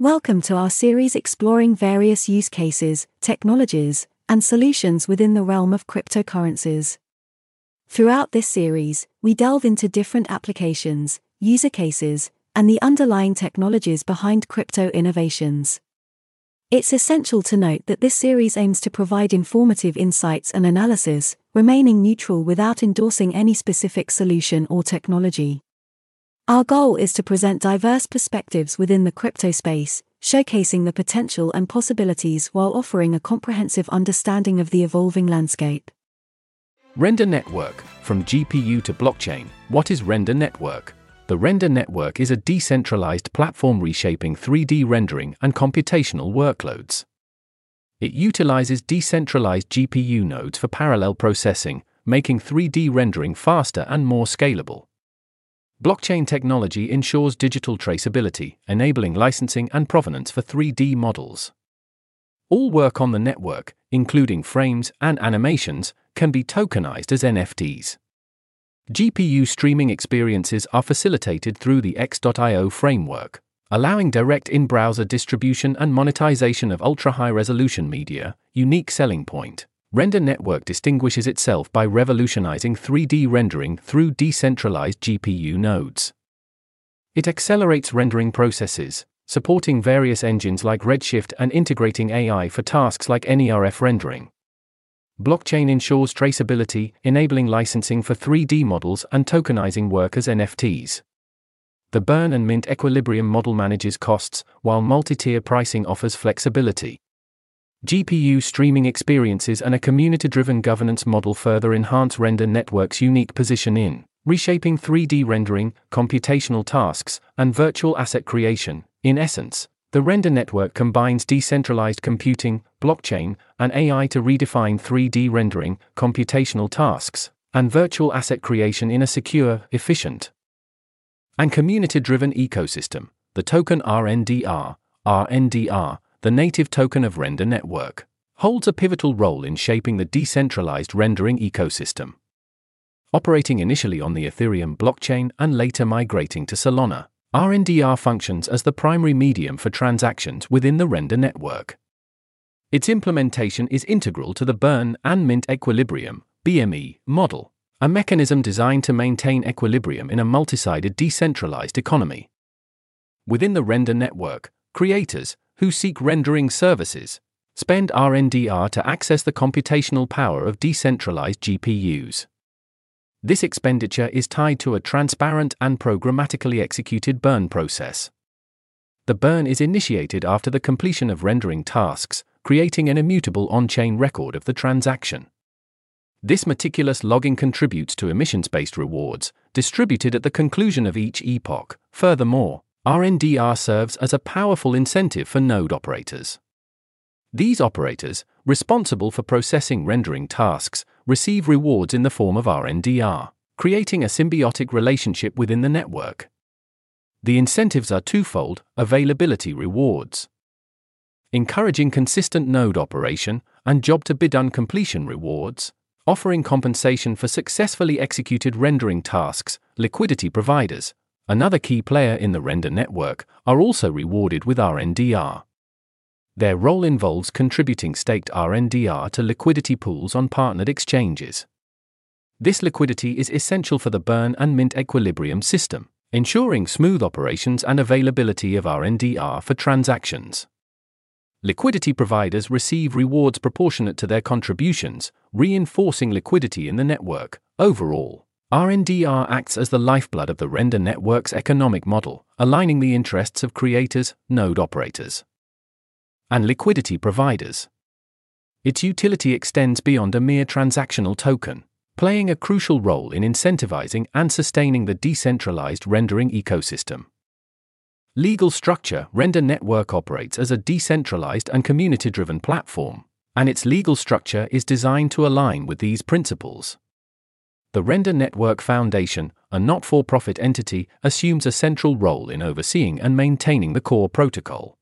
Welcome to our series exploring various use cases, technologies, and solutions within the realm of cryptocurrencies. Throughout this series, we delve into different applications, user cases, and the underlying technologies behind crypto innovations. It's essential to note that this series aims to provide informative insights and analysis, remaining neutral without endorsing any specific solution or technology. Our goal is to present diverse perspectives within the crypto space, showcasing the potential and possibilities while offering a comprehensive understanding of the evolving landscape. Render Network From GPU to Blockchain What is Render Network? The Render Network is a decentralized platform reshaping 3D rendering and computational workloads. It utilizes decentralized GPU nodes for parallel processing, making 3D rendering faster and more scalable. Blockchain technology ensures digital traceability, enabling licensing and provenance for 3D models. All work on the network, including frames and animations, can be tokenized as NFTs. GPU streaming experiences are facilitated through the X.IO framework, allowing direct in browser distribution and monetization of ultra high resolution media, unique selling point. Render Network distinguishes itself by revolutionizing 3D rendering through decentralized GPU nodes. It accelerates rendering processes, supporting various engines like Redshift and integrating AI for tasks like NERF rendering. Blockchain ensures traceability, enabling licensing for 3D models and tokenizing work as NFTs. The burn and mint equilibrium model manages costs, while multi tier pricing offers flexibility. GPU streaming experiences and a community driven governance model further enhance Render Network's unique position in reshaping 3D rendering, computational tasks, and virtual asset creation. In essence, the Render Network combines decentralized computing, blockchain, and AI to redefine 3D rendering, computational tasks, and virtual asset creation in a secure, efficient, and community driven ecosystem. The token RNDR, RNDR, the native token of Render Network, holds a pivotal role in shaping the decentralized rendering ecosystem. Operating initially on the Ethereum blockchain and later migrating to Solana, RNDR functions as the primary medium for transactions within the Render Network. Its implementation is integral to the burn and mint equilibrium BME model, a mechanism designed to maintain equilibrium in a multi-sided decentralized economy. Within the Render Network, creators, who seek rendering services, spend RNDR to access the computational power of decentralized GPUs. This expenditure is tied to a transparent and programmatically executed burn process. The burn is initiated after the completion of rendering tasks, creating an immutable on chain record of the transaction. This meticulous logging contributes to emissions based rewards, distributed at the conclusion of each epoch. Furthermore, RNDR serves as a powerful incentive for node operators. These operators, responsible for processing rendering tasks, receive rewards in the form of RNDR, creating a symbiotic relationship within the network. The incentives are twofold availability rewards, encouraging consistent node operation, and job to be done completion rewards, offering compensation for successfully executed rendering tasks, liquidity providers, another key player in the render network, are also rewarded with RNDR. Their role involves contributing staked RNDR to liquidity pools on partnered exchanges. This liquidity is essential for the burn and mint equilibrium system, ensuring smooth operations and availability of RNDR for transactions. Liquidity providers receive rewards proportionate to their contributions, reinforcing liquidity in the network. Overall, RNDR acts as the lifeblood of the render network's economic model, aligning the interests of creators, node operators, and liquidity providers. Its utility extends beyond a mere transactional token, playing a crucial role in incentivizing and sustaining the decentralized rendering ecosystem. Legal structure Render Network operates as a decentralized and community driven platform, and its legal structure is designed to align with these principles. The Render Network Foundation, a not for profit entity, assumes a central role in overseeing and maintaining the core protocol.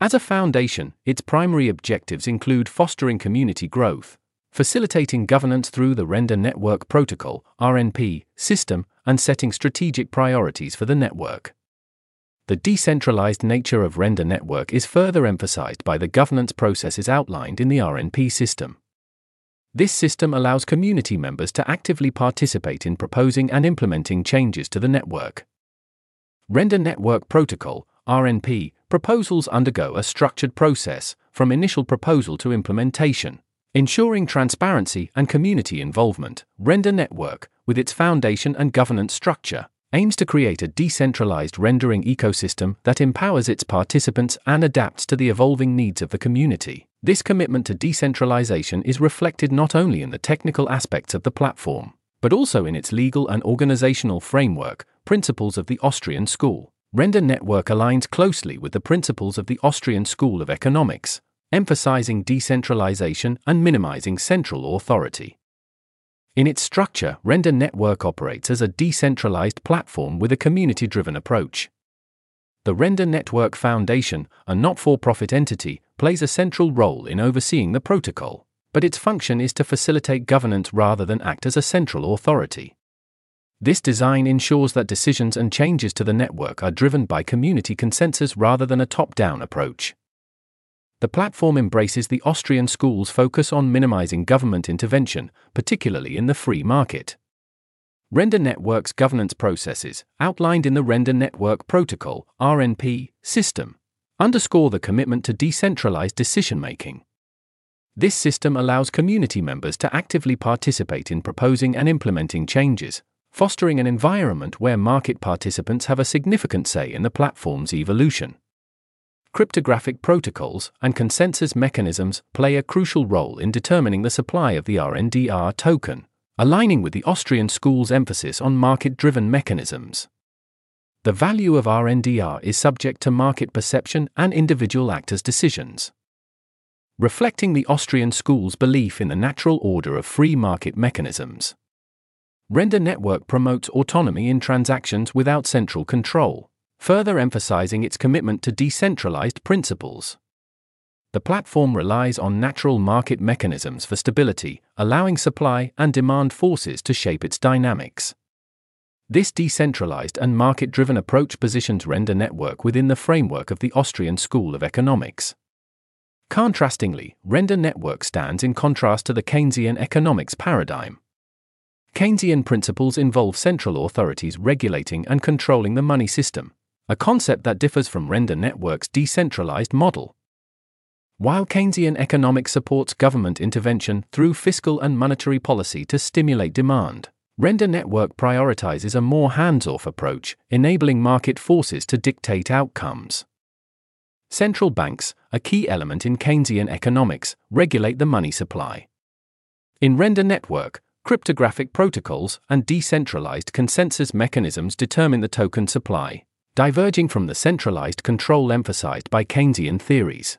As a foundation, its primary objectives include fostering community growth, facilitating governance through the Render Network Protocol RNP, system, and setting strategic priorities for the network. The decentralized nature of Render Network is further emphasized by the governance processes outlined in the RNP system. This system allows community members to actively participate in proposing and implementing changes to the network. Render Network Protocol RNP proposals undergo a structured process from initial proposal to implementation. Ensuring transparency and community involvement, Render Network, with its foundation and governance structure, aims to create a decentralized rendering ecosystem that empowers its participants and adapts to the evolving needs of the community. This commitment to decentralization is reflected not only in the technical aspects of the platform, but also in its legal and organizational framework, principles of the Austrian school. Render Network aligns closely with the principles of the Austrian School of Economics, emphasizing decentralization and minimizing central authority. In its structure, Render Network operates as a decentralized platform with a community driven approach. The Render Network Foundation, a not for profit entity, plays a central role in overseeing the protocol, but its function is to facilitate governance rather than act as a central authority. This design ensures that decisions and changes to the network are driven by community consensus rather than a top down approach. The platform embraces the Austrian school's focus on minimizing government intervention, particularly in the free market. Render Network's governance processes, outlined in the Render Network Protocol RNP system, underscore the commitment to decentralized decision making. This system allows community members to actively participate in proposing and implementing changes, fostering an environment where market participants have a significant say in the platform's evolution cryptographic protocols, and consensus mechanisms play a crucial role in determining the supply of the RNDR token, aligning with the Austrian school's emphasis on market driven mechanisms. The value of RNDR is subject to market perception and individual actors' decisions. Reflecting the Austrian school's belief in the natural order of free market mechanisms. Render Network promotes autonomy in transactions without central control further emphasizing its commitment to decentralized principles. The platform relies on natural market mechanisms for stability, allowing supply and demand forces to shape its dynamics. This decentralized and market driven approach positions Render Network within the framework of the Austrian School of Economics. Contrastingly, Render Network stands in contrast to the Keynesian economics paradigm. Keynesian principles involve central authorities regulating and controlling the money system, a concept that differs from Render Network's decentralized model. While Keynesian economics supports government intervention through fiscal and monetary policy to stimulate demand, Render Network prioritizes a more hands off approach, enabling market forces to dictate outcomes. Central banks, a key element in Keynesian economics, regulate the money supply. In Render Network, cryptographic protocols and decentralized consensus mechanisms determine the token supply diverging from the centralized control emphasized by Keynesian theories.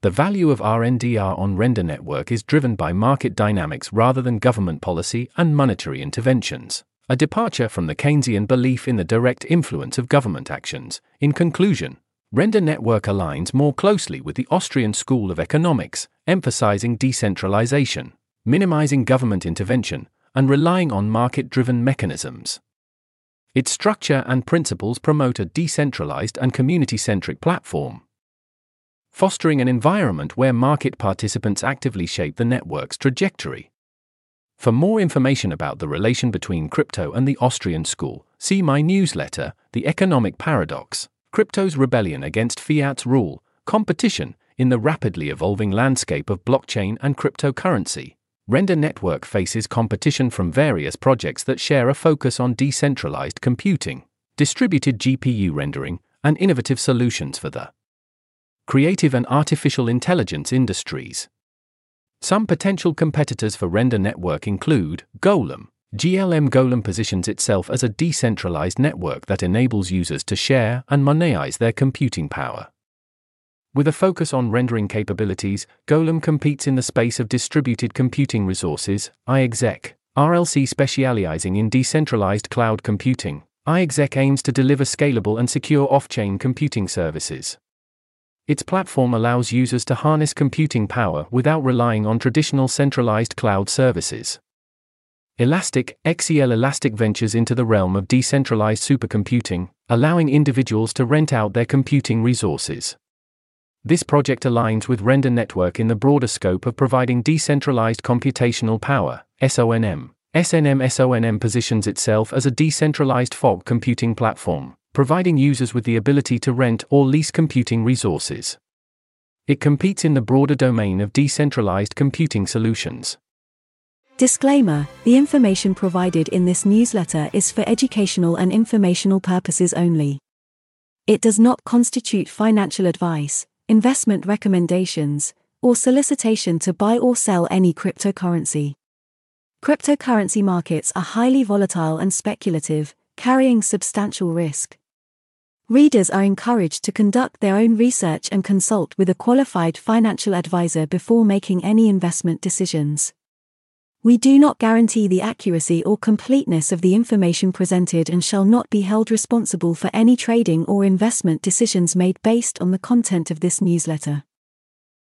The value of RNDR on render network is driven by market dynamics rather than government policy and monetary interventions, a departure from the Keynesian belief in the direct influence of government actions. In conclusion, Render Network aligns more closely with the Austrian School of Economics, emphasizing decentralization, minimizing government intervention, and relying on market driven mechanisms. Its structure and principles promote a decentralized and community centric platform, fostering an environment where market participants actively shape the network's trajectory. For more information about the relation between crypto and the Austrian school, see my newsletter, The Economic Paradox Crypto's Rebellion Against Fiat's Rule, Competition in the Rapidly Evolving Landscape of Blockchain and Cryptocurrency. Render Network faces competition from various projects that share a focus on decentralized computing, distributed GPU rendering, and innovative solutions for the creative and artificial intelligence industries. Some potential competitors for Render Network include Golem. GLM Golem positions itself as a decentralized network that enables users to share and monetize their computing power. With a focus on rendering capabilities, Golem competes in the space of distributed computing resources, iExec, RLC specializing in decentralized cloud computing. iExec aims to deliver scalable and secure off chain computing services. Its platform allows users to harness computing power without relying on traditional centralized cloud services. Elastic, XEL Elastic ventures into the realm of decentralized supercomputing, allowing individuals to rent out their computing resources. This project aligns with Render Network in the broader scope of providing decentralized computational power, SONM. SNM SONM positions itself as a decentralized fog computing platform, providing users with the ability to rent or lease computing resources. It competes in the broader domain of decentralized computing solutions. Disclaimer The information provided in this newsletter is for educational and informational purposes only. It does not constitute financial advice, investment recommendations, or solicitation to buy or sell any cryptocurrency. Cryptocurrency markets are highly volatile and speculative, carrying substantial risk. Readers are encouraged to conduct their own research and consult with a qualified financial advisor before making any investment decisions. We do not guarantee the accuracy or completeness of the information presented and shall not be held responsible for any trading or investment decisions made based on the content of this newsletter.